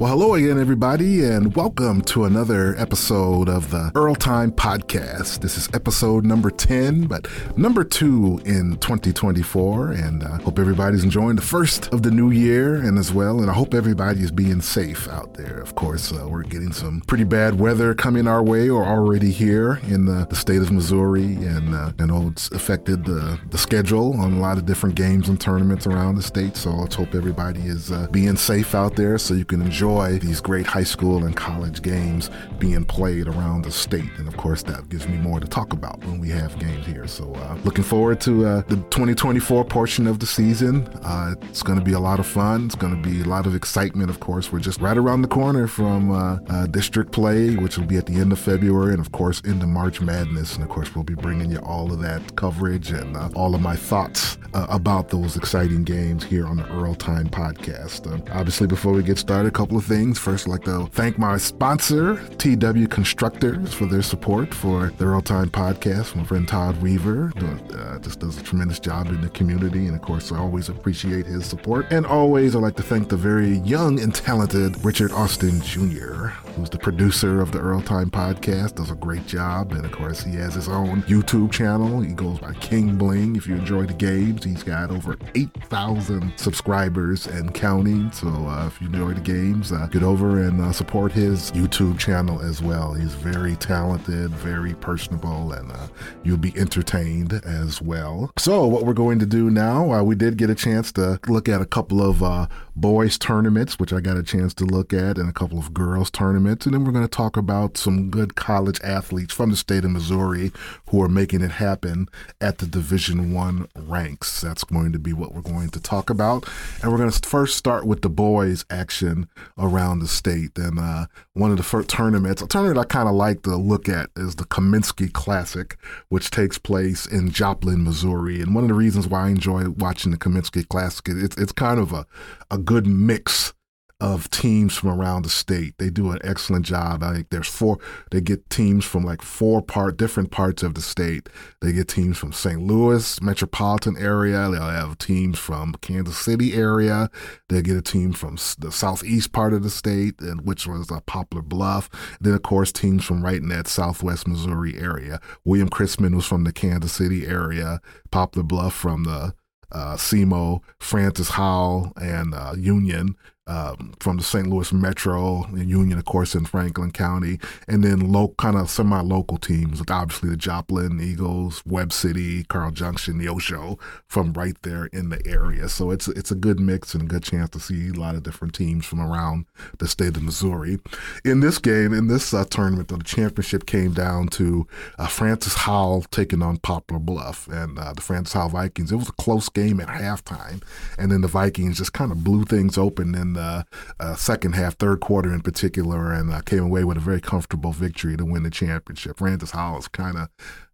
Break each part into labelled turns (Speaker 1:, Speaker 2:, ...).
Speaker 1: Well, hello again, everybody, and welcome to another episode of the Earl Time Podcast. This is episode number 10, but number two in 2024. And I uh, hope everybody's enjoying the first of the new year and as well. And I hope everybody is being safe out there. Of course, uh, we're getting some pretty bad weather coming our way or already here in the, the state of Missouri. And uh, I know it's affected the, the schedule on a lot of different games and tournaments around the state. So let's hope everybody is uh, being safe out there so you can enjoy enjoy these great high school and college games being played around the state. And of course, that gives me more to talk about when we have games here. So, uh, looking forward to uh, the 2024 portion of the season. Uh, it's going to be a lot of fun. It's going to be a lot of excitement, of course. We're just right around the corner from uh, uh, district play, which will be at the end of February, and of course, into March Madness. And of course, we'll be bringing you all of that coverage and uh, all of my thoughts about those exciting games here on the Earl Time podcast. obviously, before we get started, a couple of things. First, I'd like to thank my sponsor, TW Constructors, for their support for the Earl Time podcast. My friend Todd Weaver uh, just does a tremendous job in the community. And of course, I always appreciate his support. And always, I'd like to thank the very young and talented Richard Austin Jr., who's the producer of the Earl Time podcast, does a great job. And of course, he has his own YouTube channel. He goes by King Bling. If you enjoy the games, he's got over 8,000 subscribers and counting. So uh, if you enjoy the games, uh, get over and uh, support his YouTube channel as well. He's very talented, very personable, and uh, you'll be entertained as well. So, what we're going to do now, uh, we did get a chance to look at a couple of uh, boys tournaments, which I got a chance to look at, and a couple of girls tournaments. And then we're going to talk about some good college athletes from the state of Missouri who are making it happen at the Division One ranks. That's going to be what we're going to talk about. And we're going to first start with the boys action around the state. And uh, one of the first tournaments, a tournament I kind of like to look at is the Kaminsky Classic, which takes place in Joplin, Missouri. And one of the reasons why I enjoy watching the Kaminsky Classic, it's, it's kind of a, a good mix of teams from around the state. They do an excellent job. I think there's four. They get teams from like four part different parts of the state. They get teams from St. Louis metropolitan area. They'll have teams from Kansas City area. They get a team from the southeast part of the state, and which was a Poplar Bluff. Then of course teams from right in that southwest Missouri area. William Chrisman was from the Kansas City area. Poplar Bluff from the uh, SEMO, Francis Howell, and uh, Union um, from the St. Louis Metro and Union, of course, in Franklin County, and then low, kind of semi-local teams, obviously the Joplin Eagles, Webb City, Carl Junction, Neosho, from right there in the area. So it's it's a good mix and a good chance to see a lot of different teams from around the state of Missouri. In this game, in this uh, tournament, the championship came down to uh, Francis Howell taking on Poplar Bluff and uh, the Francis Howell Vikings. It was a close game at halftime, and then the Vikings just kind of blew things open in uh, uh, second half, third quarter in particular, and uh, came away with a very comfortable victory to win the championship. Francis Howell's kind of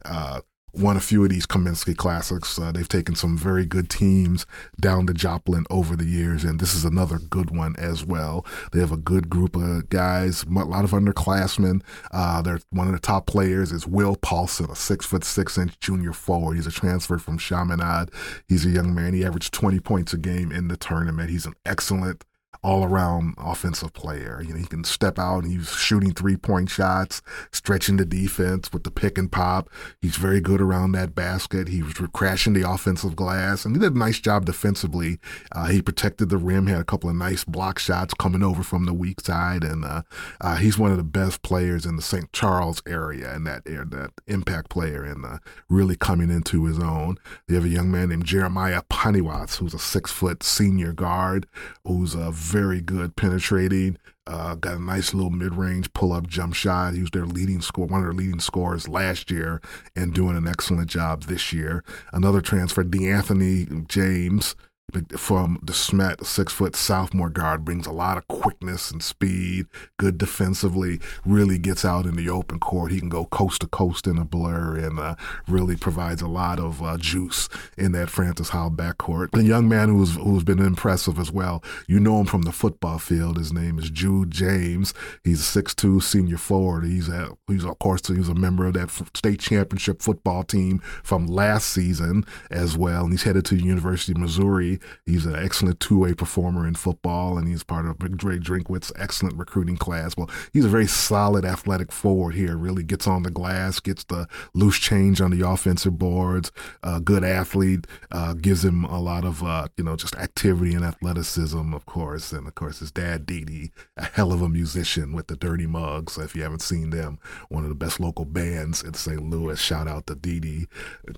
Speaker 1: uh, won a few of these Kaminsky Classics. Uh, they've taken some very good teams down to Joplin over the years, and this is another good one as well. They have a good group of guys, a lot of underclassmen. Uh, they're one of the top players is Will Paulson, a six foot six inch junior forward. He's a transfer from Chaminade. He's a young man. He averaged 20 points a game in the tournament. He's an excellent all around offensive player. You know, he can step out and he's shooting three point shots, stretching the defense with the pick and pop. He's very good around that basket. He was crashing the offensive glass and he did a nice job defensively. Uh, he protected the rim, had a couple of nice block shots coming over from the weak side, and uh, uh, he's one of the best players in the St. Charles area and that that impact player and uh, really coming into his own. They have a young man named Jeremiah Paniwatz, who's a six foot senior guard, who's a very good penetrating. Uh, got a nice little mid-range pull-up jump shot. He was their leading score, one of their leading scorers last year, and doing an excellent job this year. Another transfer, DeAnthony James, from De Smet, six foot sophomore guard, brings a lot of quickness and speed, good defensively, really gets out in the open court. He can go coast to coast in a blur and uh, really provides a lot of uh, juice in that Francis Howell backcourt. The young man who's, who's been impressive as well, you know him from the football field. His name is Jude James. He's a 6'2 senior forward. He's, at, he's of course, he's a member of that state championship football team from last season as well. And he's headed to the University of Missouri He's an excellent two-way performer in football, and he's part of Dre Drinkwitz's excellent recruiting class. Well, he's a very solid athletic forward here. Really gets on the glass, gets the loose change on the offensive boards. Uh, good athlete, uh, gives him a lot of uh, you know just activity and athleticism, of course. And of course, his dad Dee a hell of a musician with the Dirty Mugs. If you haven't seen them, one of the best local bands in St. Louis. Shout out to Dee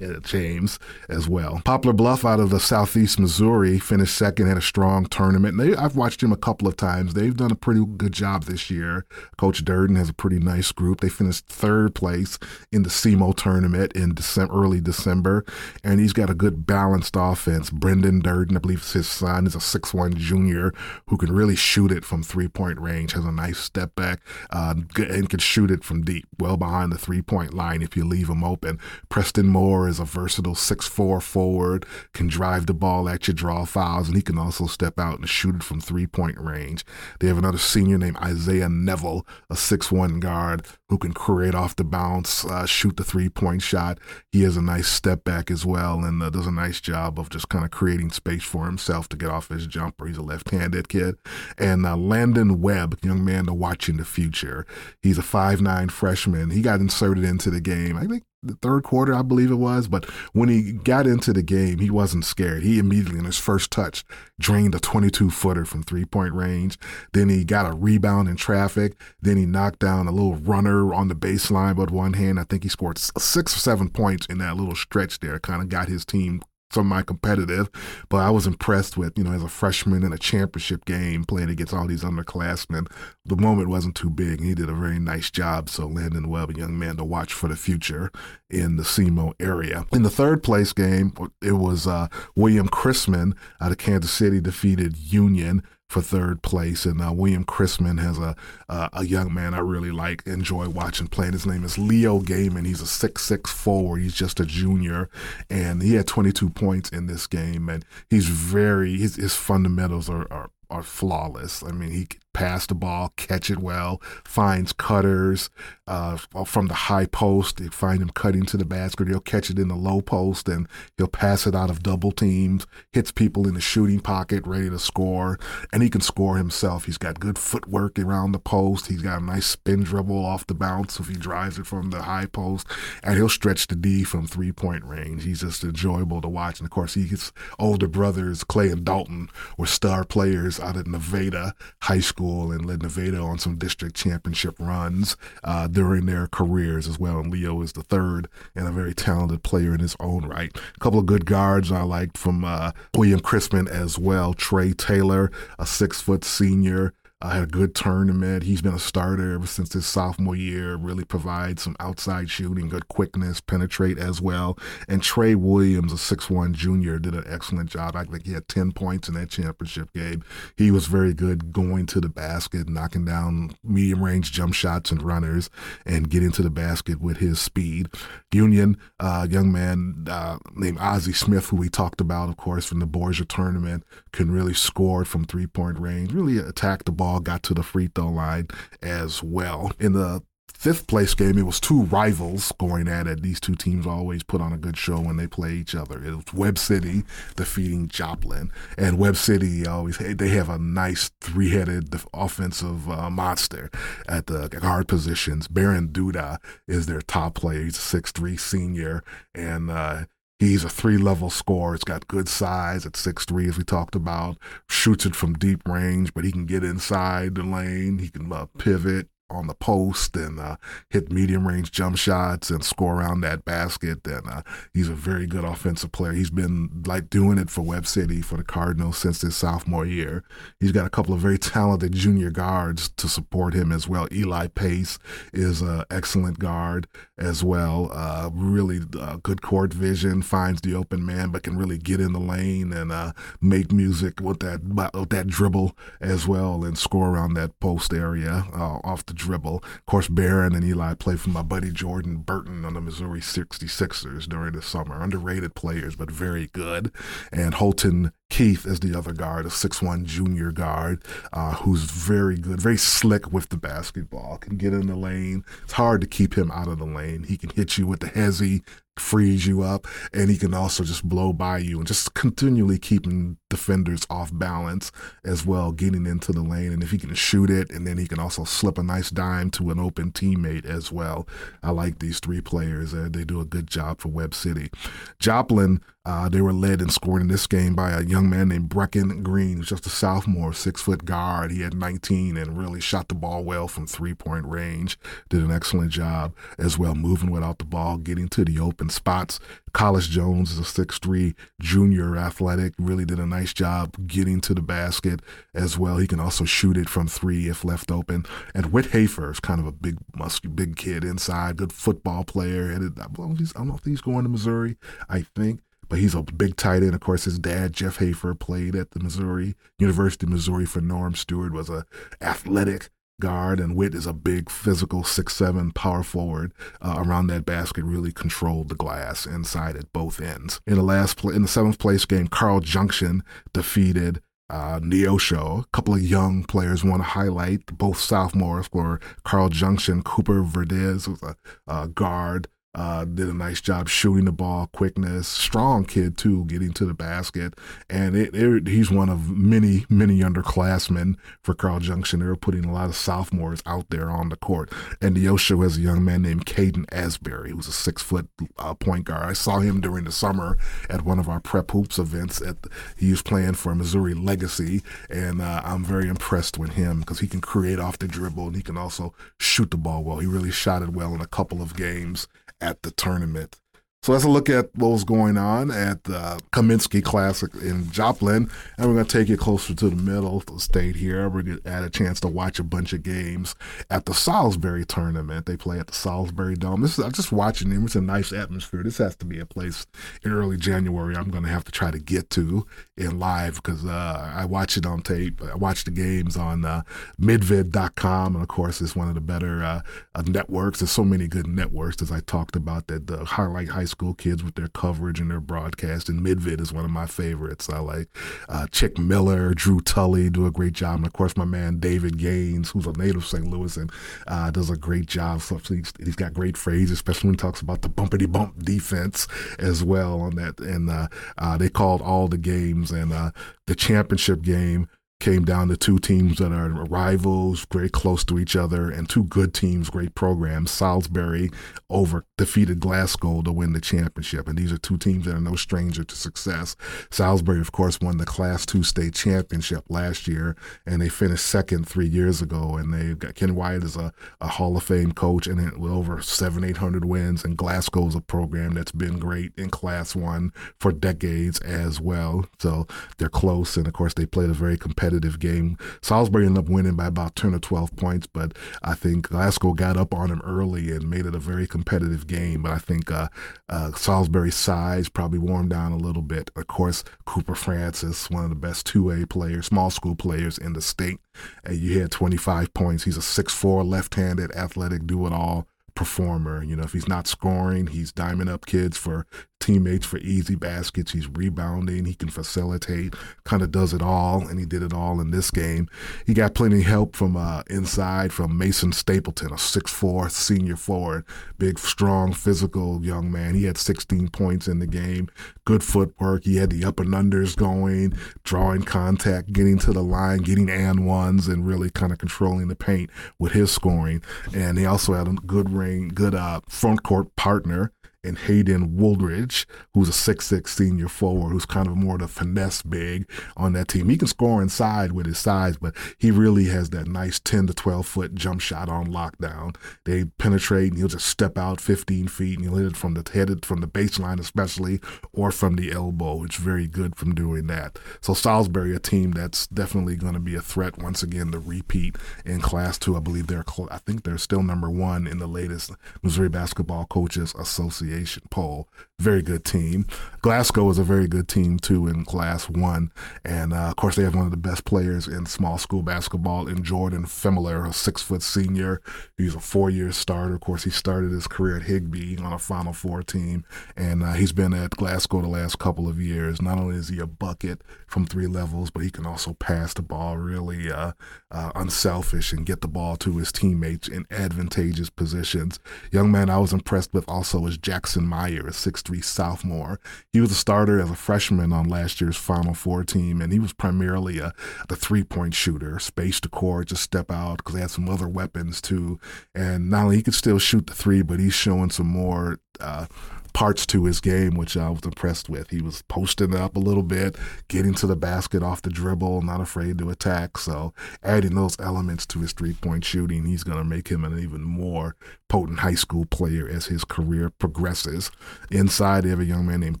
Speaker 1: uh, James as well. Poplar Bluff out of the Southeast Missouri finished second, had a strong tournament. They, I've watched him a couple of times. They've done a pretty good job this year. Coach Durden has a pretty nice group. They finished third place in the SEMO tournament in December, early December, and he's got a good balanced offense. Brendan Durden, I believe his son, is a six-one junior who can really shoot it from three-point range. Has a nice step back uh, and can shoot it from deep, well behind the three-point line if you leave him open. Preston Moore is a versatile six-four forward, can drive the ball at you, draw fouls, and he can also step out and shoot it from three-point range. They have another senior named Isaiah Neville, a six-one guard who can create off the bounce, uh, shoot the three-point shot. He has a nice step back as well, and uh, does a nice job of just kind of creating space for himself to get off his jumper. He's a left-handed kid, and uh, Landon Webb, young man to watch in the future. He's a five-nine freshman. He got inserted into the game. I think the third quarter, I believe it was. But when he got into the game, he wasn't scared. He immediately, in his first touch, drained a 22 footer from three point range. Then he got a rebound in traffic. Then he knocked down a little runner on the baseline with one hand. I think he scored six or seven points in that little stretch there. Kind of got his team my competitive, but I was impressed with, you know, as a freshman in a championship game playing against all these underclassmen, the moment wasn't too big. He did a very nice job. So Landon Webb, a young man to watch for the future in the SEMO area. In the third place game, it was uh, William Chrisman out of Kansas City defeated Union for third place. And uh, William Chrisman has a uh, a young man I really like, enjoy watching playing. His name is Leo Gaiman. He's a six six forward. He's just a junior, and he had 22 points in this game. And he's very his, his fundamentals are, are are flawless. I mean, he pass the ball, catch it well, finds cutters uh, from the high post. They find him cutting to the basket. He'll catch it in the low post and he'll pass it out of double teams, hits people in the shooting pocket, ready to score. And he can score himself. He's got good footwork around the post. He's got a nice spin dribble off the bounce if he drives it from the high post. And he'll stretch the D from three point range. He's just enjoyable to watch. And of course, his older brothers, Clay and Dalton, were star players out at Nevada High School school and led Nevada on some district championship runs uh, during their careers as well. And Leo is the third and a very talented player in his own right. A couple of good guards I liked from uh, William Chrisman as well. Trey Taylor, a six foot senior uh, had a good tournament. He's been a starter ever since his sophomore year. Really provides some outside shooting, good quickness, penetrate as well. And Trey Williams, a six-one junior, did an excellent job. I think he had 10 points in that championship game. He was very good going to the basket, knocking down medium range jump shots and runners, and getting to the basket with his speed. Union, uh, young man uh, named Ozzie Smith, who we talked about, of course, from the Borgia tournament, can really score from three point range, really attack the ball all got to the free throw line as well. In the fifth place game, it was two rivals going at it. These two teams always put on a good show when they play each other. It was Webb City defeating Joplin, and Webb City always they have a nice three-headed offensive uh, monster at the guard positions. Baron Duda is their top player. He's a six-three senior, and uh, He's a three level scorer. He's got good size at six three, as we talked about. Shoots it from deep range, but he can get inside the lane. He can uh, pivot on the post and uh, hit medium range jump shots and score around that basket. And uh, he's a very good offensive player. He's been like doing it for Webb City for the Cardinals since his sophomore year. He's got a couple of very talented junior guards to support him as well. Eli Pace is an excellent guard as well. Uh, really uh, good court vision, finds the open man, but can really get in the lane and uh, make music with that with that dribble as well and score around that post area uh, off the dribble. Of course, Barron and Eli played for my buddy Jordan Burton on the Missouri 66ers during the summer. Underrated players, but very good. And Holton Keith is the other guard, a six-one junior guard, uh, who's very good, very slick with the basketball, can get in the lane. It's hard to keep him out of the lane. He can hit you with the hezzy, freeze you up, and he can also just blow by you and just continually keeping defenders off balance as well, getting into the lane. And if he can shoot it, and then he can also slip a nice dime to an open teammate as well. I like these three players. Uh, they do a good job for Webb City. Joplin, uh, they were led in scoring in this game by a young man named Brecken Green, who's just a sophomore, six foot guard. He had 19 and really shot the ball well from three point range. Did an excellent job as well, moving without the ball, getting to the open spots. Collis Jones is a six-three junior athletic, really did a nice job getting to the basket as well. He can also shoot it from three if left open. And Whit Hafer is kind of a big, musky, big kid inside, good football player. And I don't know if he's going to Missouri, I think but he's a big tight end. Of course, his dad, Jeff Hafer, played at the Missouri University of Missouri for Norm Stewart, was a athletic guard, and Whit is a big physical six seven power forward uh, around that basket. Really controlled the glass inside at both ends. In the last play, in the seventh place game, Carl Junction defeated. Uh, Neosho, a couple of young players want to highlight both sophomores for Carl Junction. Cooper Verdez was a, a guard uh, did a nice job shooting the ball, quickness, strong kid too, getting to the basket, and it, it, he's one of many many underclassmen for Carl Junction. They were putting a lot of sophomores out there on the court, and Neosho has a young man named Caden Asbury, who's a six foot uh, point guard. I saw him during the summer at one of our prep hoops events. At the, he was playing for Missouri Legacy, and uh, I'm very impressed with him because he can create off the dribble and he can also shoot the ball well. He really shot it well in a couple of games at the tournament. So let's look at what was going on at the Kaminsky Classic in Joplin, and we're going to take it closer to the middle of the state here. We're going to add a chance to watch a bunch of games at the Salisbury tournament. They play at the Salisbury Dome. This is I'm just watching them. It's a nice atmosphere. This has to be a place in early January I'm going to have to try to get to in live because uh, I watch it on tape. I watch the games on uh, midvid.com, and of course, it's one of the better uh, networks. There's so many good networks, as I talked about, that the highlight high school kids with their coverage and their broadcast. And Midvid is one of my favorites. I like uh, Chick Miller, Drew Tully do a great job. And of course, my man David Gaines, who's a native St. Louis and uh, does a great job. So he's, he's got great phrases, especially when he talks about the bumpity bump defense as well on that. And uh, uh, they called all the games and uh, the championship game came down to two teams that are rivals, very close to each other, and two good teams, great programs. Salisbury over defeated Glasgow to win the championship, and these are two teams that are no stranger to success. Salisbury, of course, won the Class Two state championship last year, and they finished second three years ago. And they've got Ken Wyatt is a, a Hall of Fame coach, and with over seven, eight hundred wins. And Glasgow's a program that's been great in Class One for decades as well. So they're close, and of course, they played a very competitive competitive game. Salisbury ended up winning by about 10 or 12 points, but I think Glasgow got up on him early and made it a very competitive game. But I think uh, uh, Salisbury's size probably warmed down a little bit. Of course, Cooper Francis, one of the best 2A players, small school players in the state. And you had 25 points. He's a 6'4 left handed athletic do it all performer. You know, if he's not scoring, he's diming up kids for teammates for easy baskets. He's rebounding. He can facilitate. Kind of does it all, and he did it all in this game. He got plenty help from uh, inside from Mason Stapleton, a six-four senior forward, big, strong, physical young man. He had 16 points in the game. Good footwork. He had the up and unders going, drawing contact, getting to the line, getting and ones, and really kind of controlling the paint with his scoring. And he also had a good ring, good uh, front court partner and Hayden Woolridge, who's a six-six senior forward, who's kind of more the finesse big on that team. He can score inside with his size, but he really has that nice 10 to 12 foot jump shot on lockdown. They penetrate and he'll just step out 15 feet and he'll hit it from the headed from the baseline, especially, or from the elbow. It's very good from doing that. So Salisbury, a team that's definitely going to be a threat once again to repeat in Class Two. I believe they're, I think they're still number one in the latest Missouri Basketball Coaches Association Association poll. Very good team. Glasgow is a very good team too in Class One, and uh, of course they have one of the best players in small school basketball in Jordan Fimler, a six foot senior. He's a four year starter. Of course, he started his career at Higbee on a Final Four team, and uh, he's been at Glasgow the last couple of years. Not only is he a bucket from three levels, but he can also pass the ball really uh, uh unselfish and get the ball to his teammates in advantageous positions. Young man I was impressed with also is Jackson Meyer, a six-three sophomore. He was a starter as a freshman on last year's Final Four team, and he was primarily a the three-point shooter, space to court, just step out because they had some other weapons too. And not only he could still shoot the three, but he's showing some more uh, parts to his game, which I was impressed with. He was posting up a little bit, getting to the basket off the dribble, not afraid to attack. So adding those elements to his three point shooting, he's going to make him an even more potent high school player as his career progresses. Inside, they have a young man named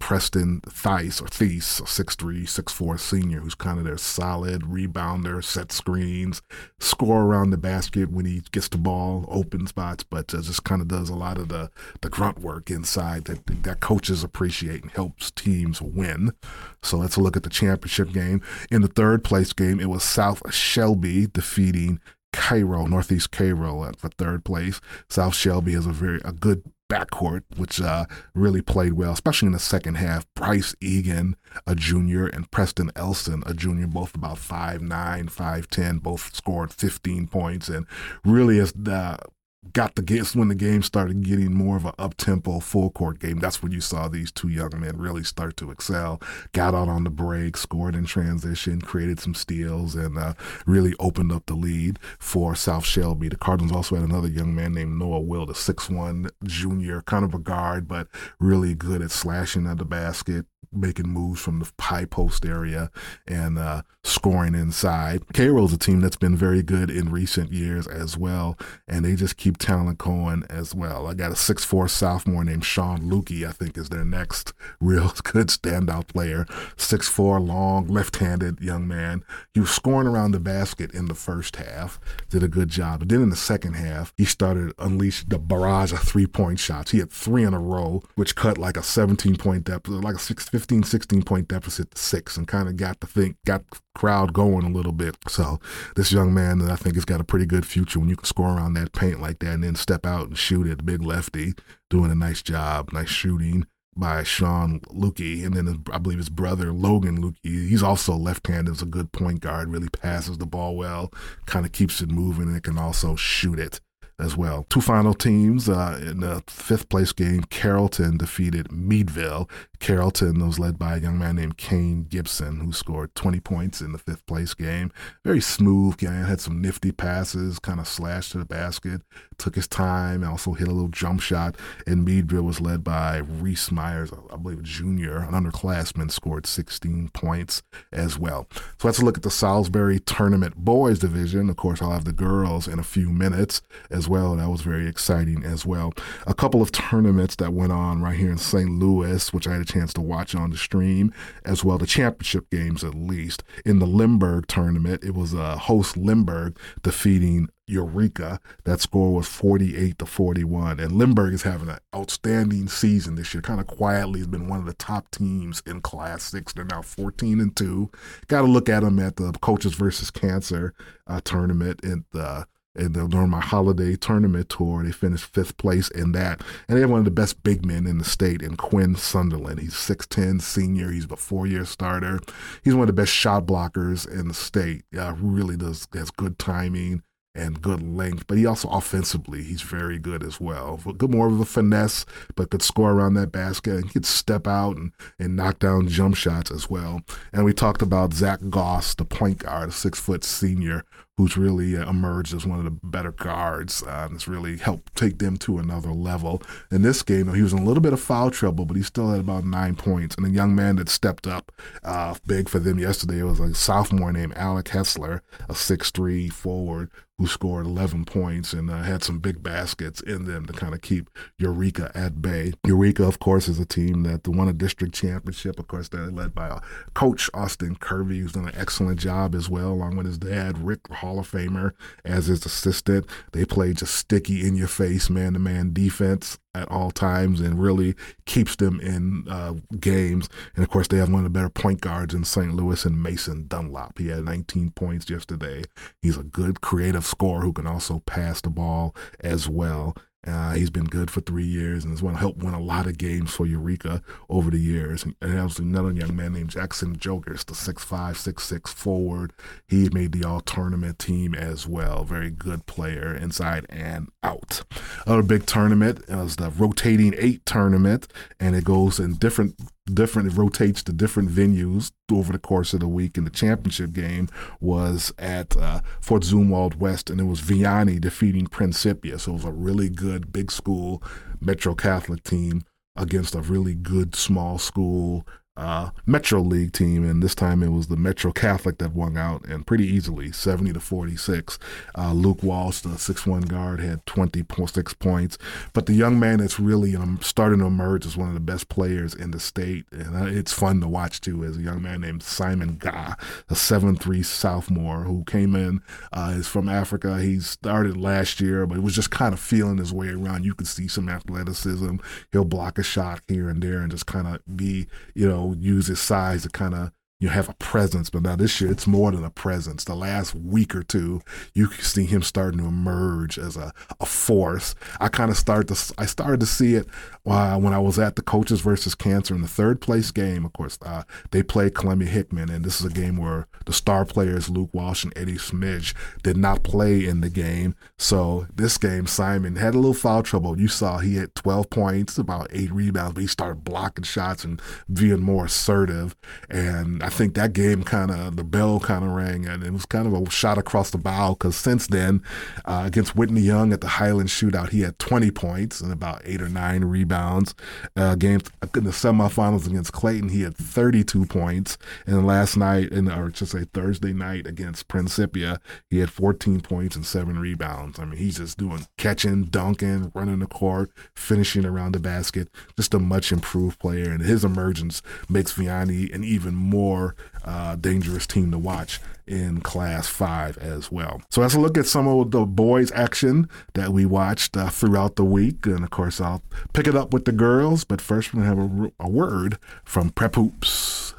Speaker 1: Preston Thies, or Thies, a 6'3, 6'4 senior, who's kind of their solid rebounder, set screens, score around the basket when he gets the ball, open spots, but uh, just kind of does a lot of the, the grunt work inside that that coaches appreciate and helps teams win. So let's look at the championship game. In the third place game, it was South Shelby defeating Cairo, Northeast Cairo for third place. South Shelby has a very a good backcourt, which uh, really played well, especially in the second half. Bryce Egan, a junior, and Preston Elson, a junior, both about 5'9", 5'10", both scored 15 points. And really, as the got the games when the game started getting more of an up tempo full court game. That's when you saw these two young men really start to excel. Got out on the break, scored in transition, created some steals, and uh, really opened up the lead for South Shelby. The Cardinals also had another young man named Noah Will, the six one junior, kind of a guard, but really good at slashing at the basket, making moves from the high post area and uh, scoring inside. Cairo's a team that's been very good in recent years as well, and they just keep talent going as well. I got a six-four sophomore named Sean Lukey, I think is their next real good standout player. Six-four, long, left-handed young man. He was scoring around the basket in the first half, did a good job. But then in the second half, he started unleash the barrage of three-point shots. He had three in a row, which cut like a 17-point deficit, like a 6, 15, 16 point deficit to six and kind of got the think, got crowd going a little bit. So this young man, that I think, has got a pretty good future when you can score around that paint like that and then step out and shoot it. Big lefty, doing a nice job, nice shooting by Sean Lukey, and then I believe his brother Logan Lukey. He's also left-handed, is a good point guard, really passes the ball well, kind of keeps it moving, and can also shoot it as well. Two final teams uh, in the fifth place game, Carrollton defeated Meadville. Carrollton was led by a young man named Kane Gibson, who scored 20 points in the fifth place game. Very smooth game, had some nifty passes, kind of slashed to the basket, took his time, also hit a little jump shot. And Meadville was led by Reese Myers, I believe a junior, an underclassman, scored 16 points as well. So let's look at the Salisbury Tournament Boys Division. Of course, I'll have the girls in a few minutes as as well. That was very exciting as well. A couple of tournaments that went on right here in St. Louis, which I had a chance to watch on the stream, as well the championship games at least. In the Lindbergh tournament, it was uh, host Lindbergh defeating Eureka. That score was 48 to 41. And Lindbergh is having an outstanding season this year. Kind of quietly has been one of the top teams in Class 6. They're now 14 and 2. Got to look at them at the Coaches versus Cancer uh, tournament in the and during my holiday tournament tour, they finished fifth place in that. And they have one of the best big men in the state in Quinn Sunderland. He's 6'10 senior. He's a four year starter. He's one of the best shot blockers in the state. Uh, really does has good timing and good length, but he also offensively, he's very good as well. Good more of a finesse, but could score around that basket and he could step out and, and knock down jump shots as well. And we talked about Zach Goss, the point guard, a six foot senior who's really uh, emerged as one of the better guards uh, and has really helped take them to another level. In this game, he was in a little bit of foul trouble, but he still had about nine points. And a young man that stepped up uh, big for them yesterday was a sophomore named Alec Hessler, a six-three forward who scored 11 points and uh, had some big baskets in them to kind of keep Eureka at bay. Eureka, of course, is a team that won a district championship. Of course, they're led by uh, Coach Austin Kirby, who's done an excellent job as well, along with his dad, Rick Hall of Famer as his assistant. They play just sticky in your face, man to man defense at all times and really keeps them in uh, games. And of course, they have one of the better point guards in St. Louis and Mason Dunlap. He had 19 points yesterday. He's a good creative scorer who can also pass the ball as well. Uh, he's been good for three years and has won, helped win a lot of games for Eureka over the years. And there's another young man named Jackson Jokers, the six-five, six-six forward. He made the all tournament team as well. Very good player inside and out. Other big tournament is the rotating eight tournament, and it goes in different different it rotates to different venues over the course of the week. And the championship game was at uh, Fort Zumwalt West and it was Vianney defeating Principia. So it was a really good big school Metro Catholic team against a really good small school uh, Metro League team, and this time it was the Metro Catholic that won out, and pretty easily, 70 to 46. Uh, Luke Walsh, the six-one guard, had 26 points. But the young man that's really um, starting to emerge as one of the best players in the state, and uh, it's fun to watch too, is a young man named Simon Ga, a seven-three sophomore who came in, uh, is from Africa. He started last year, but was just kind of feeling his way around. You could see some athleticism. He'll block a shot here and there and just kind of be, you know, use his size to kind of you have a presence, but now this year it's more than a presence. The last week or two, you can see him starting to emerge as a, a force. I kind of started to I started to see it uh, when I was at the coaches versus cancer in the third place game. Of course, uh, they played Columbia Hickman, and this is a game where the star players Luke Walsh and Eddie Smidge did not play in the game. So this game, Simon had a little foul trouble. You saw he had 12 points, about eight rebounds, but he started blocking shots and being more assertive. And I think that game kind of the bell kind of rang, and it was kind of a shot across the bow because since then, uh, against Whitney Young at the Highland Shootout, he had 20 points and about eight or nine rebounds. Uh, game in the semifinals against Clayton, he had 32 points, and last night, in, or just say Thursday night against Principia, he had 14 points and seven rebounds. I mean, he's just doing catching, dunking, running the court, finishing around the basket. Just a much improved player, and his emergence makes Vianney an even more more uh, dangerous team to watch in Class 5 as well. So let's look at some of the boys' action that we watched uh, throughout the week. And of course, I'll pick it up with the girls. But first, we're going to have a, a word from Prep Hoops.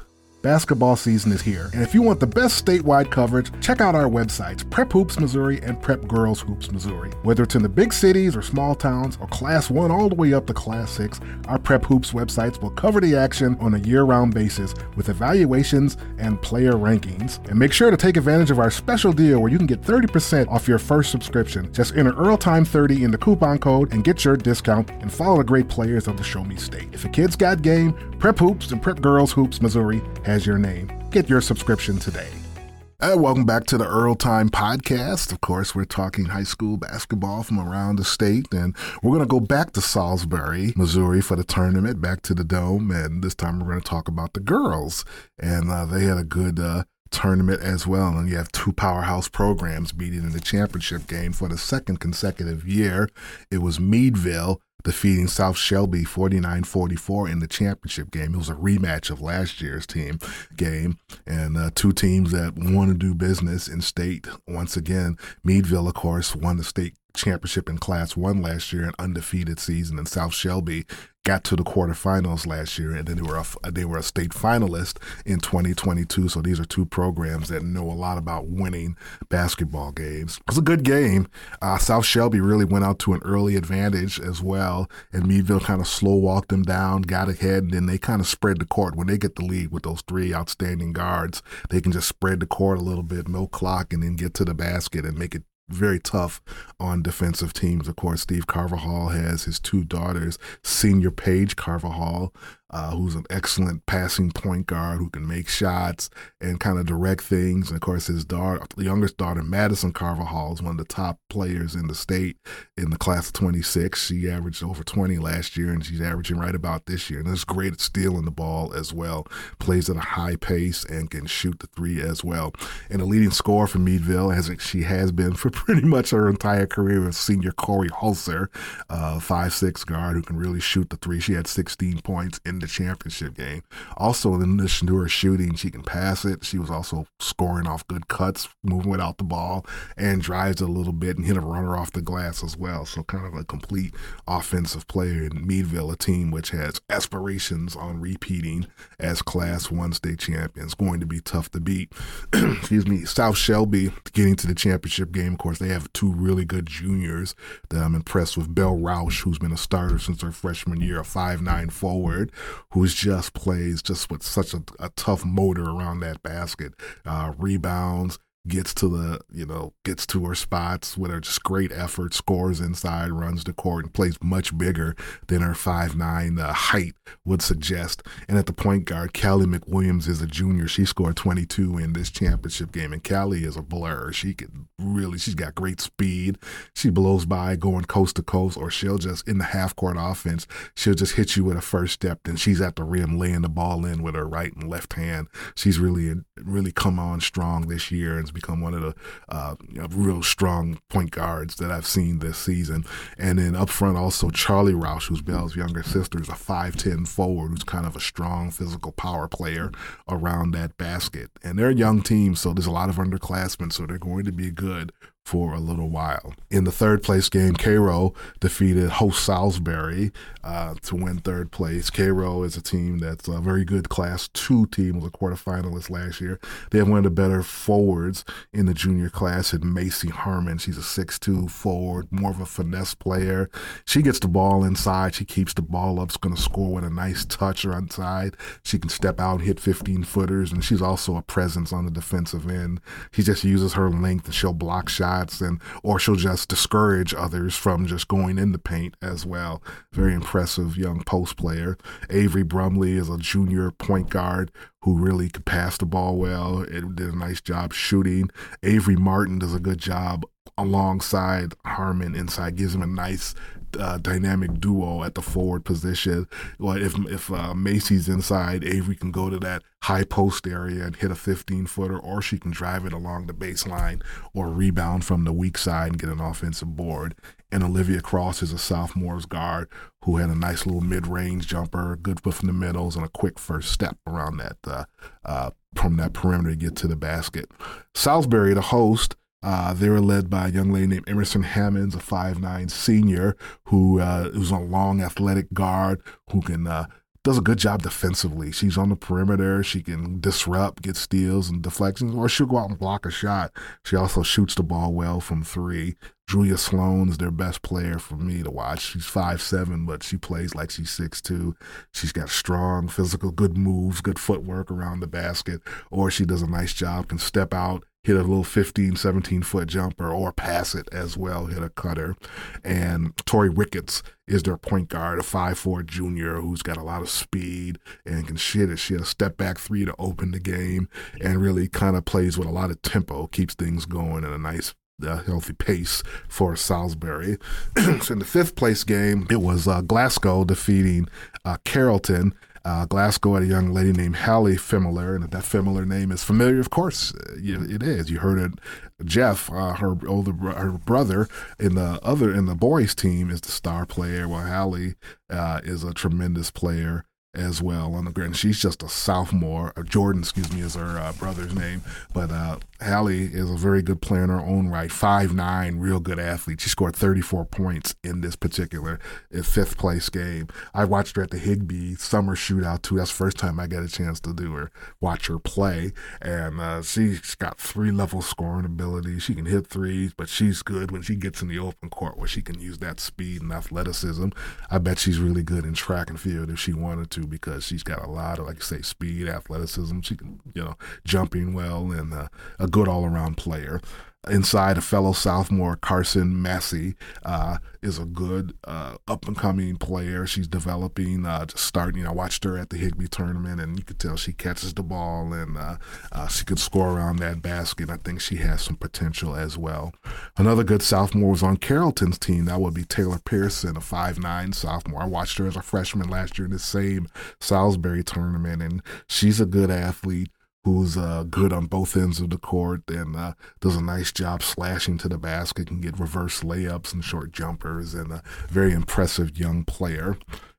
Speaker 1: Basketball season is here, and if you want the best statewide coverage, check out our websites, Prep Hoops Missouri and Prep Girls Hoops Missouri. Whether it's in the big cities or small towns or Class 1 all the way up to Class 6, our Prep Hoops websites will cover the action on a year round basis with evaluations and player rankings. And make sure to take advantage of our special deal where you can get 30% off your first subscription. Just enter EarlTime30 in the coupon code and get your discount and follow the great players of the Show Me State. If a kid's got game, Prep Hoops and Prep Girls Hoops Missouri has your name. Get your subscription today. Welcome back to the Earl Time Podcast. Of course, we're talking high school basketball from around the state, and we're going to go back to Salisbury, Missouri for the tournament, back to the Dome, and this time we're going to talk about the girls. And uh, they had a good uh, tournament as well. And you have two powerhouse programs meeting in the championship game for the second consecutive year. It was Meadville defeating South Shelby 49 44 in the championship game. It was a rematch of last year's team game, and uh, two teams that want to do business in state once again. Meadville, of course, won the state championship in Class 1 last year, an undefeated season, and South Shelby got to the quarterfinals last year, and then they were a, they were a state finalist in 2022. So these are two programs that know a lot about winning basketball games. It was a good game. Uh, South Shelby really went out to an early advantage as well, and Meadville kind of slow walked them down, got ahead, and then they kind of spread the court. When they get the lead with those three outstanding guards, they can just spread the court a little bit, no clock, and then get to the basket and make it very tough on defensive teams. Of course, Steve Carvajal has his two daughters, Senior Paige Carvajal, uh, who's an excellent passing point guard who can make shots and kind of direct things. And of course, his daughter, the youngest daughter, Madison Carvajal, is one of the top players in the state in the class of 26. She averaged over 20 last year, and she's averaging right about this year. And is great at stealing the ball as well. Plays at a high pace and can shoot the three as well. And the leading scorer for Meadville, as she has been for pretty much her entire career, is senior Corey Hulser, uh, five six guard who can really shoot the three. She had 16 points in in the championship game. Also, in addition to her shooting, she can pass it. She was also scoring off good cuts, moving without the ball, and drives a little bit and hit a runner off the glass as well. So, kind of a complete offensive player in Meadville, a team which has aspirations on repeating as Class 1 state champions. Going to be tough to beat. Excuse me. South Shelby getting to the championship game. Of course, they have two really good juniors that I'm impressed with. Belle Roush, who's been a starter since her freshman year, a five-nine forward, who's just plays just with such a, a tough motor around that basket. Uh, rebounds, gets to the, you know, gets to her spots with her just great effort, scores inside, runs the court, and plays much bigger than her five nine uh, height would suggest. And at the point guard, Callie McWilliams is a junior. She scored 22 in this championship game, and Callie is a blur. She can really, she's got great speed. She blows by going coast to coast, or she'll just, in the half court offense, she'll just hit you with a first step, then she's at the rim laying the ball in with her right and left hand. She's really, really come on strong this year and become one of the uh, you know, real strong point guards that I've seen this season. And then up front, also Charlie Roush, who's Belle's younger sister, is a 5'10 forward who's kind of a strong physical power player around that basket. And they're a young team, so there's a lot of underclassmen, so they're going to be good for a little while. In the third place game, Cairo defeated host Salisbury uh, to win third place. Cairo is a team that's a very good Class 2 team, was a quarterfinalist last year. They have one of the better forwards in the junior class in Macy Harmon. She's a 6'2 forward, more of a finesse player. She gets the ball inside. She keeps the ball up. She's going to score with a nice touch or inside. She can step out, hit 15 footers, and she's also a presence on the defensive end. She just uses her length and she'll block shots shots and or she'll just discourage others from just going in the paint as well. Very impressive young post player. Avery Brumley is a junior point guard who really could pass the ball well and did a nice job shooting. Avery Martin does a good job alongside Harmon inside, gives him a nice uh, dynamic duo at the forward position. Well, if if uh, Macy's inside, Avery can go to that high post area and hit a 15 footer, or she can drive it along the baseline or rebound from the weak side and get an offensive board. And Olivia Cross is a sophomore's guard who had a nice little mid range jumper, good foot from the middles, and a quick first step around that uh, uh, from that perimeter to get to the basket. Salisbury, the host, uh, they were led by a young lady named Emerson Hammonds, a five-nine senior who uh, who's a long athletic guard who can uh, does a good job defensively. She's on the perimeter. She can disrupt, get steals and deflections, or she'll go out and block a shot. She also shoots the ball well from three. Julia Sloan's their best player for me to watch. She's five seven, but she plays like she's six two. She's got strong physical, good moves, good footwork around the basket, or she does a nice job, can step out, hit a little 15, 17 foot jumper or pass it as well, hit a cutter. And Tori Ricketts is their point guard, a five-four junior who's got a lot of speed and can shit it. She had a step back three to open the game and really kind of plays with a lot of tempo, keeps things going at a nice a healthy pace for Salisbury. so in the fifth place game, it was uh, Glasgow defeating uh, Carrollton uh, Glasgow had a young lady named Hallie Fimler, and that Fimler name is familiar, of course uh, it is. You heard it. Jeff, uh, her older her brother in the other in the boys team, is the star player. While Hallie uh, is a tremendous player as well on the ground. She's just a sophomore. Uh, Jordan, excuse me, is her uh, brother's name. But Hallie is a very good player in her own right. Five nine, real good athlete. She scored 34 points in this particular uh, fifth place game. I watched her at the Higbee summer shootout too. That's the first time I got a chance to do her, watch her play. And uh, she's got three level scoring ability. She can hit threes, but she's good when she gets in the open court where she can use that speed and athleticism. I bet she's really good in track and field if she wanted to because she's got a lot of, like I say, speed, athleticism. She can, you know, jumping well and uh, a good all around player. Inside, a fellow sophomore, Carson Massey, uh, is a good uh, up and coming player. She's developing, uh, starting. I watched her at the Higbee tournament, and you could tell she catches the ball and uh, uh, she could score around that basket. I think she has some potential as well. Another good sophomore was on Carrollton's team. That would be Taylor Pearson, a five-nine sophomore. I watched her as a freshman last year in the same Salisbury tournament, and she's a good athlete who's uh, good on both ends of the court and uh, does a nice job slashing to the basket, can get reverse layups and short jumpers, and a very impressive young player.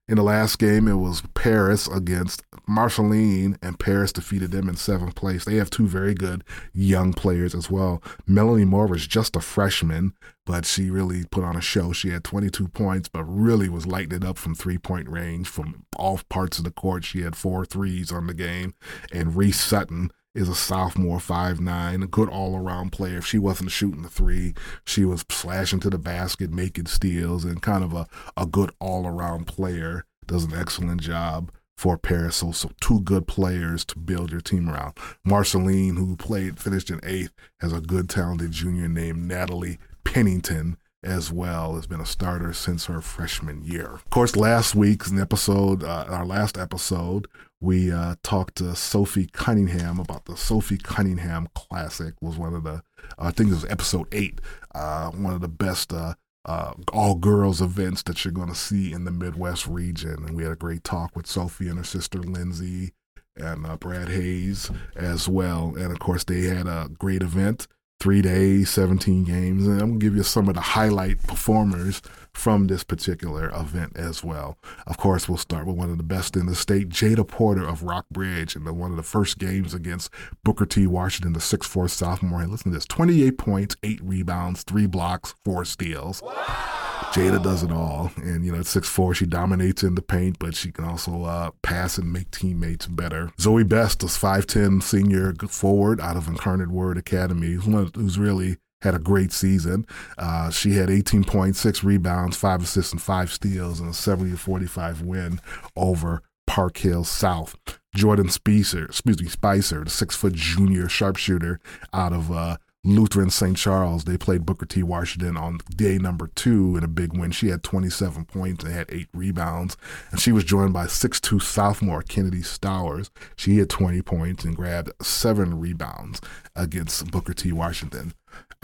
Speaker 1: In the last game, it was Paris against Marceline, and Paris defeated them in seventh place. They have two very good young players as well. Melanie Moore was just a freshman, but she really put on a show. She had 22 points, but really was lighting it up from three point range from all parts of the court. She had four threes on the game. And Reese Sutton is a sophomore, five nine, a good all around player. If she wasn't shooting the three, she was slashing to the basket, making steals, and kind of a, a good all around player. Does an excellent job for Paris. So, so two good players to build your team around. Marceline, who played, finished in eighth, has a good, talented junior named Natalie Pennington as well has been a starter since her freshman year. Of course, last week's episode, uh, our last episode, we uh, talked to Sophie Cunningham about the Sophie Cunningham Classic. Was one of the, I think it was episode eight, uh, one of the best uh, uh, all girls events that you're going to see in the Midwest region. And we had a great talk with Sophie and her sister Lindsay and uh, Brad Hayes as well. And of course, they had a great event three days, 17 games. And I'm going to give you some of the highlight performers from this particular event as well. Of course, we'll start with one of the best in the state, Jada Porter of Rockbridge, in the, one of the first games against Booker T. Washington, the 6'4 sophomore. And listen to this 28 points, eight rebounds, three blocks, four steals. Wow. Jada does it all. And, you know, at 6'4, she dominates in the paint, but she can also uh, pass and make teammates better. Zoe Best is 5'10 senior forward out of Incarnate Word Academy, who's really had a great season. Uh, she had 18.6 rebounds, five assists, and five steals in a 70 45 win over Park Hill South. Jordan Spicer, excuse me, Spicer, the six foot junior sharpshooter out of uh, Lutheran St. Charles. They played Booker T. Washington on day number two in a big win. She had 27 points and had eight rebounds. And she was joined by 6'2 sophomore Kennedy Stowers. She had 20 points and grabbed seven rebounds against Booker T. Washington.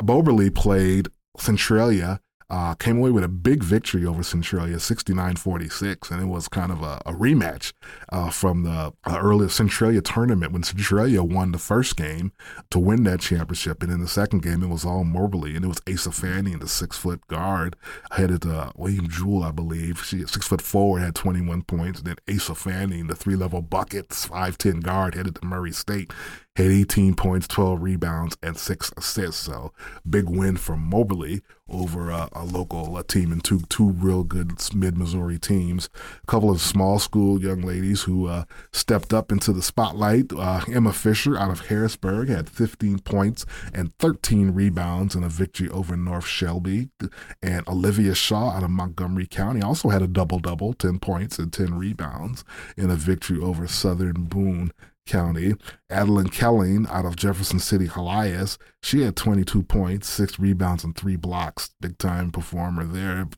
Speaker 1: Moberly played Centralia uh, came away with a big victory over Centralia, 69-46, and it was kind of a, a rematch uh, from the uh, earlier Centralia tournament when Centralia won the first game to win that championship, and in the second game it was all Moberly, and it was Asa Fanning, the six-foot guard, headed to William Jewell, I believe. She six foot forward had 21 points, and then Asa Fanning, the three-level buckets, 5'10 guard, headed to Murray State had 18 points, 12 rebounds, and six assists. So big win for Moberly over a, a local team and two two real good mid Missouri teams. A couple of small school young ladies who uh, stepped up into the spotlight. Uh, Emma Fisher out of Harrisburg had 15 points and 13 rebounds in a victory over North Shelby, and Olivia Shaw out of Montgomery County also had a double double, 10 points and 10 rebounds in a victory over Southern Boone County. Adeline Kelling out of Jefferson City, Helias, she had 22 points, six rebounds, and three blocks. Big time performer there,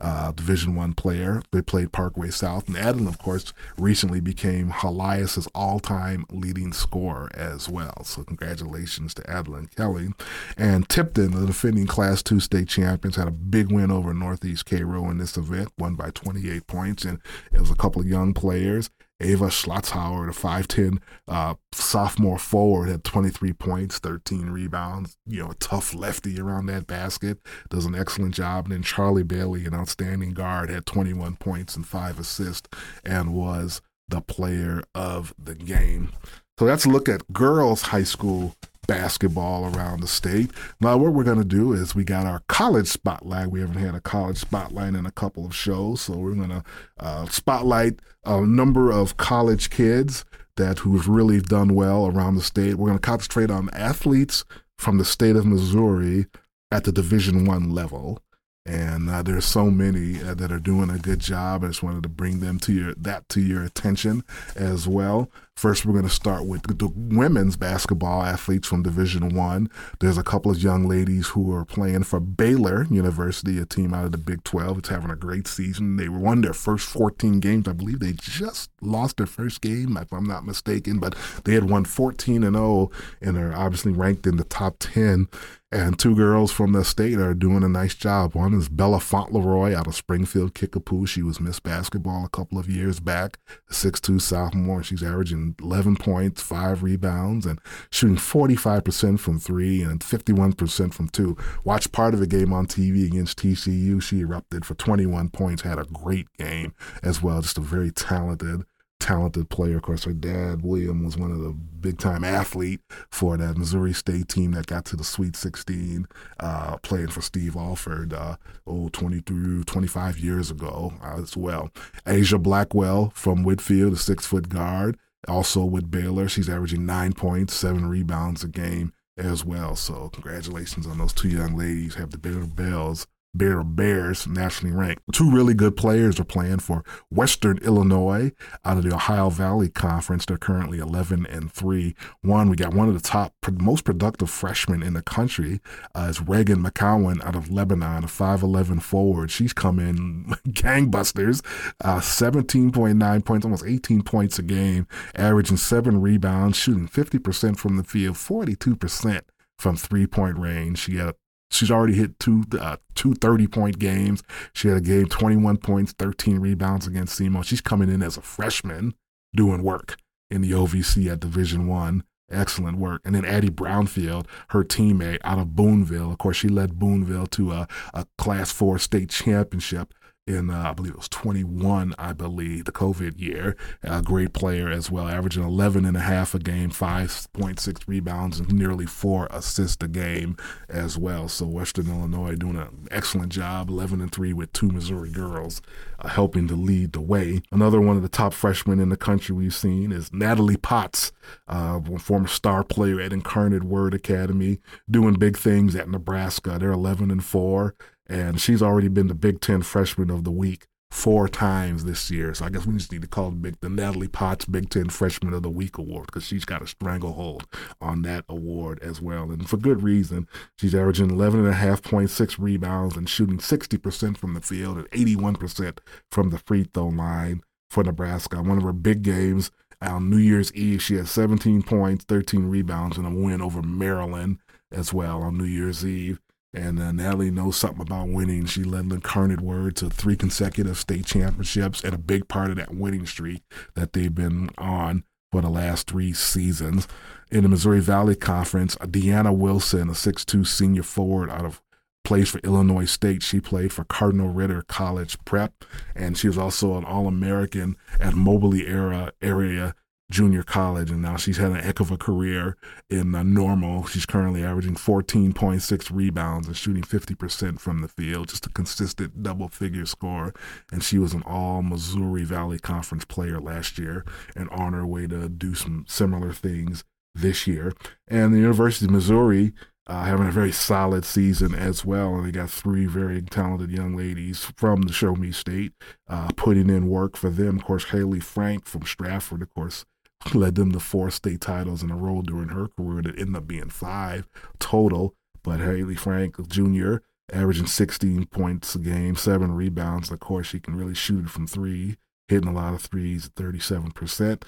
Speaker 1: uh, Division One player. They played Parkway South, and Adeline, of course, recently became Helias's all-time leading scorer as well. So congratulations to Adeline Kelling. And Tipton, the defending Class Two state champions, had a big win over Northeast Cairo in this event, won by 28 points, and it was a couple of young players. Ava Schlatzhauer, the 5'10 uh, sophomore forward, had 23 points, 13 rebounds. You know, a tough lefty around that basket, does an excellent job. And then Charlie Bailey, an outstanding guard, had 21 points and five assists and was the player of the game. So that's a look at girls' high school basketball around the state. Now, what we're going to do is we got our college spotlight. We haven't had a college spotlight in a couple of shows, so we're going to uh, spotlight a number of college kids that who've really done well around the state. We're going to concentrate on athletes from the state of Missouri at the Division One level and uh, there's so many uh, that are doing a good job. I just wanted to bring them to your that to your attention as well. First, we're going to start with the women's basketball athletes from Division One. There's a couple of young ladies who are playing for Baylor University, a team out of the Big 12. It's having a great season. They won their first 14 games. I believe they just lost their first game, if I'm not mistaken, but they had won 14 and 0 and are obviously ranked in the top 10 and two girls from the state are doing a nice job. One is Bella Fauntleroy out of Springfield Kickapoo. She was Miss Basketball a couple of years back, a 6'2 sophomore. She's averaging averaging 11 points, five rebounds, and shooting 45% from three and 51% from two. Watched part of the game on TV against TCU. She erupted for 21 points, had a great game as well. Just a very talented talented player. Of course, her dad, William, was one of the big time athlete for that Missouri State team that got to the Sweet 16, uh, playing for Steve Alford, uh, oh, 23, 25 years ago as well. Aijha Blackwell from Whitfield, a six foot guard, also with Baylor. She's averaging nine points, seven rebounds a game as well. So, congratulations on those two young ladies. Have the Baylor Bells Bear Bears nationally ranked. Two really good players are playing for Western Illinois out of the Ohio Valley Conference. They're currently 11 and 3. One, we got one of the top, most productive freshmen in the country uh, is Reagan McCowan out of Lebanon, a 5'11 forward. She's come in gangbusters, uh, 17.9 points, almost 18 points a game, averaging seven rebounds, shooting 50% from the field, 42% from three point range. She had She's already hit two uh, two 30 point games. She had a game 21 points, 13 rebounds against SEMO. She's coming in as a freshman doing work in the OVC at Division One. Excellent work. And then Addie Brownfield, her teammate out of Boonville. Of course, she led Boonville to a, a Class 4 state championship in uh, I believe it was 21, I believe, the COVID year. A great player as well, averaging 11 and a half a game, 5.6 rebounds, and nearly four assists a game as well. So Western Illinois doing an excellent job, 11 and three with two Missouri girls, uh, helping to lead the way. Another one of the top freshmen in the country we've seen is Natalie Potts, uh, former star player at Incarnate Word Academy, doing big things at Nebraska. They're 11 and four and she's already been the Big Ten Freshman of the Week four times this year. So I guess we just need to call it the Natalie Potts Big Ten Freshman of the Week award because she's got a stranglehold on that award as well. And for good reason. She's averaging 11.5.6 rebounds and shooting 60% from the field and 81% from the free throw line for Nebraska. One of her big games on New Year's Eve, she had 17 points, 13 rebounds, and a win over Maryland as well on New Year's Eve. And uh, Natalie knows something about winning. She led the Incarnate Word to three consecutive state championships and a big part of that winning streak that they've been on for the last three seasons. In the Missouri Valley Conference, Deanna Wilson, a six-two senior forward out of plays for Illinois State. She played for Cardinal Ritter College Prep, and she was also an All American at Moberly era area junior college, and now she's had a heck of a career in uh, normal. She's currently averaging 14.6 rebounds and shooting 50% from the field, just a consistent double figure score. And she was an all Missouri Valley Conference player last year and on her way to do some similar things this year. And the University of Missouri. Uh, having a very solid season as well. And they got three very talented young ladies from the Show Me State uh, putting in work for them. Of course, Hayley Frank from Strafford, of course, led them to four state titles in a row during her career that ended up being five total. But Hayley Frank Jr., averaging 16 points a game, seven rebounds. Of course, she can really shoot it from three, hitting a lot of threes, 37%.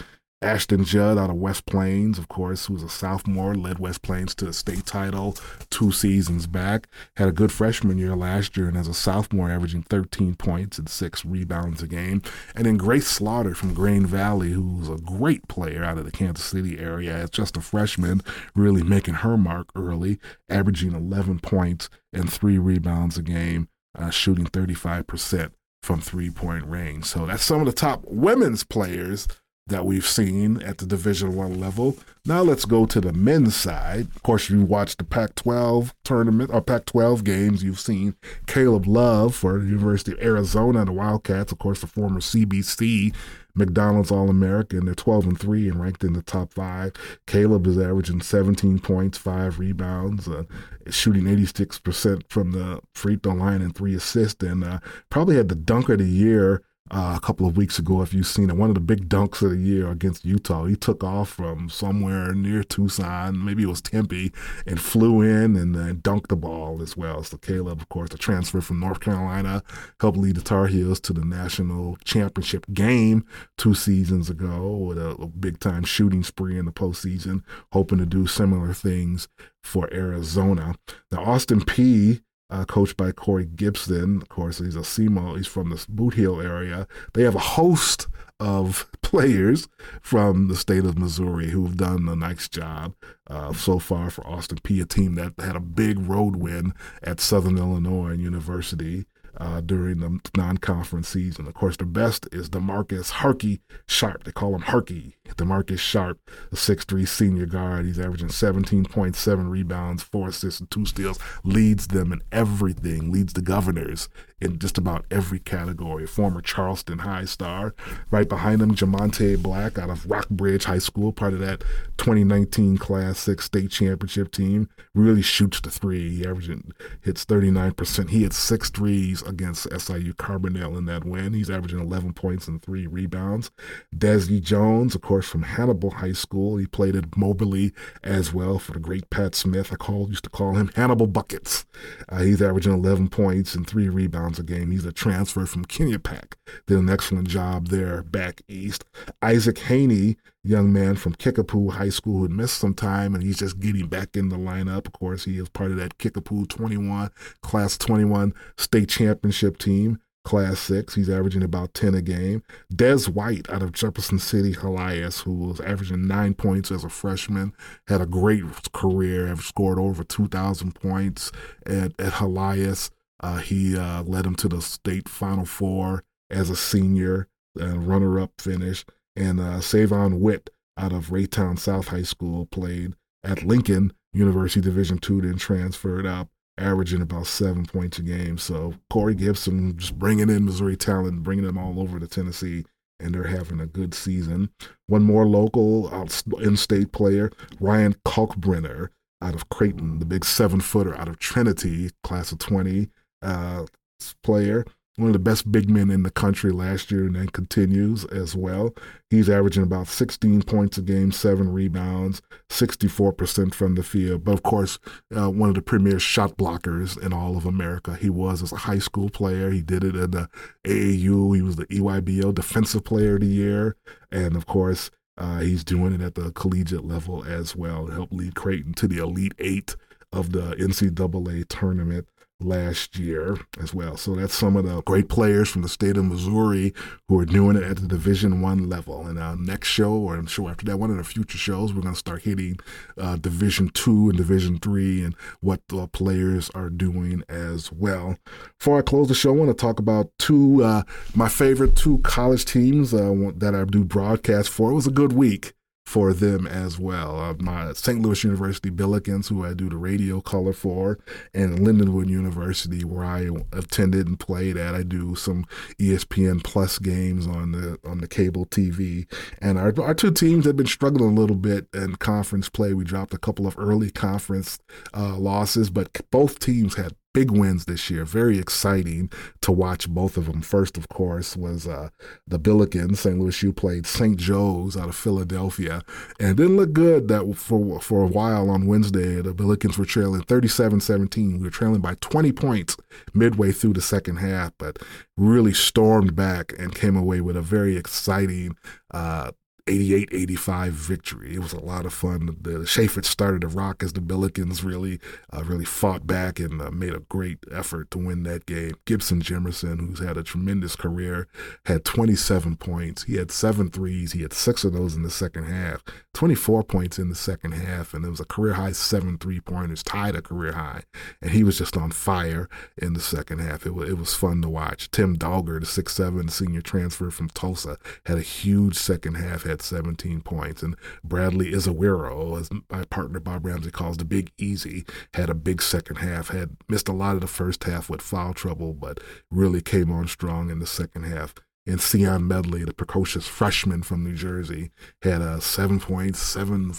Speaker 1: Ashton Judd out of West Plains, of course, who was a sophomore, led West Plains to a state title two seasons back. Had a good freshman year last year, and as a sophomore, averaging 13 points and six rebounds a game. And then Grace Slaughter from Grain Valley, who's a great player out of the Kansas City area, as just a freshman, really making her mark early, averaging 11 points and three rebounds a game, uh, shooting 35% from three point range. So that's some of the top women's players that we've seen at the Division One level. Now let's go to the men's side. Of course, you watched the Pac-12 tournament or Pac-12 games. You've seen Caleb Love for the University of Arizona, the Wildcats. Of course, the former CBC McDonald's All American. They're 12 and 3 and ranked in the top five. Caleb is averaging 17 points, five rebounds, uh, shooting 86% from the free throw line and three assists, and uh, probably had the dunk of the year uh, a couple of weeks ago, if you've seen it, one of the big dunks of the year against Utah. He took off from somewhere near Tucson, maybe it was Tempe, and flew in and uh, dunked the ball as well. So Caleb, of course, the transfer from North Carolina, helped lead the Tar Heels to the national championship game two seasons ago with a, a big time shooting spree in the postseason, hoping to do similar things for Arizona. Now, Austin Peay uh, coached by Corey Gipson. Of course, he's a SEMO. He's from the Bootheel area. They have a host of players from the state of Missouri who've done a nice job uh, so far for Austin Peay, a team that had a big road win at Southern Illinois University uh, during the non-conference season. Of course, the best is Demarcus Harkey Sharp. They call him Harkey. Demarcus Sharp, a 6'3 senior guard. He's averaging 17.7 rebounds, four assists, and two steals. Leads them in everything. Leads the Governors in just about every category. Former Charleston High star. Right behind him, Jamonte Black out of Rockbridge High School, part of that 2019 Class 6 state championship team. Really shoots the three. He averaging hits 39%. He hit six threes against SIU Carbondale in that win. He's averaging 11 points and three rebounds. Dezi Jones, of course, from Hannibal High School. He played at Moberly as well for the great Pat Smith. I call used to call him Hannibal Buckets. Uh, he's averaging 11 points and three rebounds a game. He's a transfer from Quinnipiac. Did an excellent job there back east. Isaac Haney, young man from Kickapoo High School who had missed some time, and he's just getting back in the lineup. Of course, he is part of that Kickapoo 21, Class 21 state championship team. Class 6. He's averaging about 10 a game. Des White out of Jefferson City, Helias, who was averaging nine points as a freshman, had a great career, have scored over 2,000 points at, at Helias. Uh, he uh, led him to the state Final Four as a senior, and runner-up finish. And uh, Savon Witt out of Raytown South High School played at Lincoln University Division II, then transferred up averaging about seven points a game. So Corey Gipson just bringing in Missouri talent, bringing them all over to Tennessee, and they're having a good season. One more local in-state player, Ryan Kalkbrenner out of Creighton, the big seven-footer out of Trinity, class of 20 uh, player one of the best big men in the country last year and then continues as well. He's averaging about 16 points a game, seven rebounds, 64% from the field. But of course, uh, one of the premier shot blockers in all of America. He was as a high school player. He did it in the AAU. He was the EYBL Defensive Player of the Year. And of course, uh, he's doing it at the collegiate level as well. Helped lead Creighton to the Elite Eight of the NCAA tournament last year as well. So that's some of the great players from the state of Missouri who are doing it at the Division One level. And our next show, or I'm sure after that, one of the future shows, we're going to start hitting uh, Division Two and Division Three and what the players are doing as well. Before I close the show, I want to talk about two uh, my favorite two college teams uh, that I do broadcast for. It was a good week for them as well. Uh, my St. Louis University Billikens, who I do the radio color for, and Lindenwood University, where I attended and played at. I do some ESPN Plus games on the on the cable TV. And our our two teams have been struggling a little bit in conference play. We dropped a couple of early conference uh, losses, but both teams had big wins this year. Very exciting to watch both of them. First, of course, was uh, the Billikens. St. Louis U played St. Joe's out of Philadelphia, and didn't look good that for for a while on Wednesday. The Billikens were trailing 37-17. We were trailing by 20 points midway through the second half, but really stormed back and came away with a very exciting uh, 88 85 victory. It was a lot of fun. The, the started to rock as the Billikens really, uh, really fought back and uh, made a great effort to win that game. Gibson Jimerson, who's had a tremendous career, had 27 points. He had seven threes. He had six of those in the second half, 24 points in the second half, and it was a career high seven three pointers, tied a career high. And he was just on fire in the second half. It was, it was fun to watch. Tim Dalger, the six seven senior transfer from Tulsa, had a huge second half. Had had 17 points. And Bradley Ezewiro, as my partner Bob Ramsey calls the Big Easy, had a big second half, had missed a lot of the first half with foul trouble, but really came on strong in the second half. And Sion Medley, the precocious freshman from New Jersey, had a seven points, seven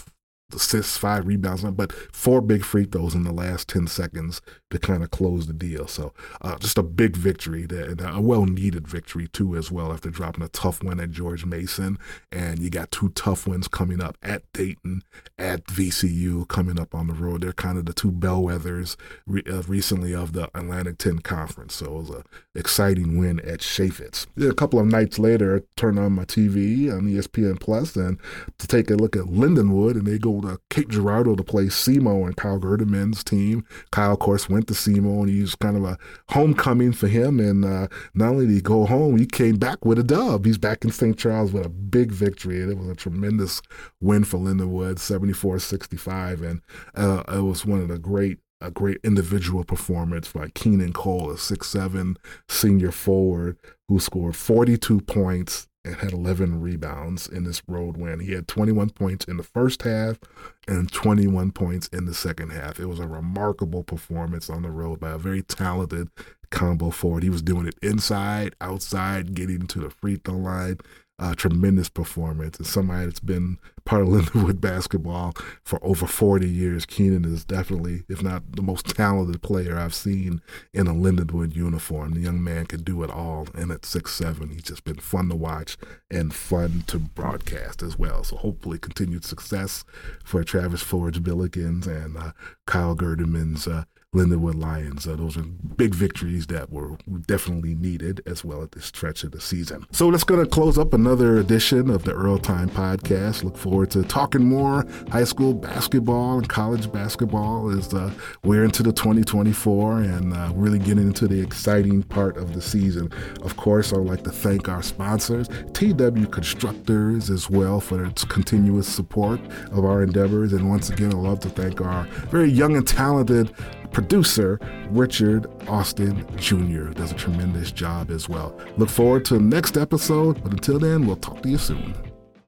Speaker 1: assists, five rebounds, but four big free throws in the last 10 seconds to kind of close the deal. So uh, just a big victory, and a well needed victory too, as well, after dropping a tough win at George Mason. And you got two tough wins coming up at Dayton, at VCU coming up on the road. They're kind of the two bellwethers re- uh, recently of the Atlantic 10 Conference. So it was an exciting win at Chaifetz. A couple of nights later, I turned on my TV on ESPN Plus and to take a look at Lindenwood, and they go told uh, Cape Girardeau to play SEMO and Kyle Gerdeman's team. Kyle, of course, went to SEMO, and he was kind of a homecoming for him. And uh, not only did he go home, he came back with a dub. He's back in St. Charles with a big victory. And it was a tremendous win for Lindenwood, 74-65. And uh, it was one of the great a great individual performance by Keenan Cole, a six-seven senior forward who scored 42 points and had 11 rebounds in this road win. He had 21 points in the first half and 21 points in the second half. It was a remarkable performance on the road by a very talented combo forward. He was doing it inside, outside, getting to the free throw line uh, tremendous performance and somebody that's been part of Lindenwood basketball for over 40 years. Keenan is definitely, if not the most talented player I've seen in a Lindenwood uniform. The young man can do it all, and at six seven, he's just been fun to watch and fun to broadcast as well. So hopefully, continued success for Travis Ford's Billikens and uh, Kyle Gerdeman's uh, Lindenwood Lions. Uh, those are big victories that were definitely needed as well at this stretch of the season. So that's going to close up another edition of the Earl Time podcast. Look forward to talking more high school basketball and college basketball as uh, we're into the 2024 and uh, really getting into the exciting part of the season. Of course, I would like to thank our sponsors, TW Constructors, as well, for its continuous support of our endeavors. And once again, I'd love to thank our very young and talented producer Richard Austin Jr. does a tremendous job as well. Look forward to the next episode, but until then, we'll talk to you soon.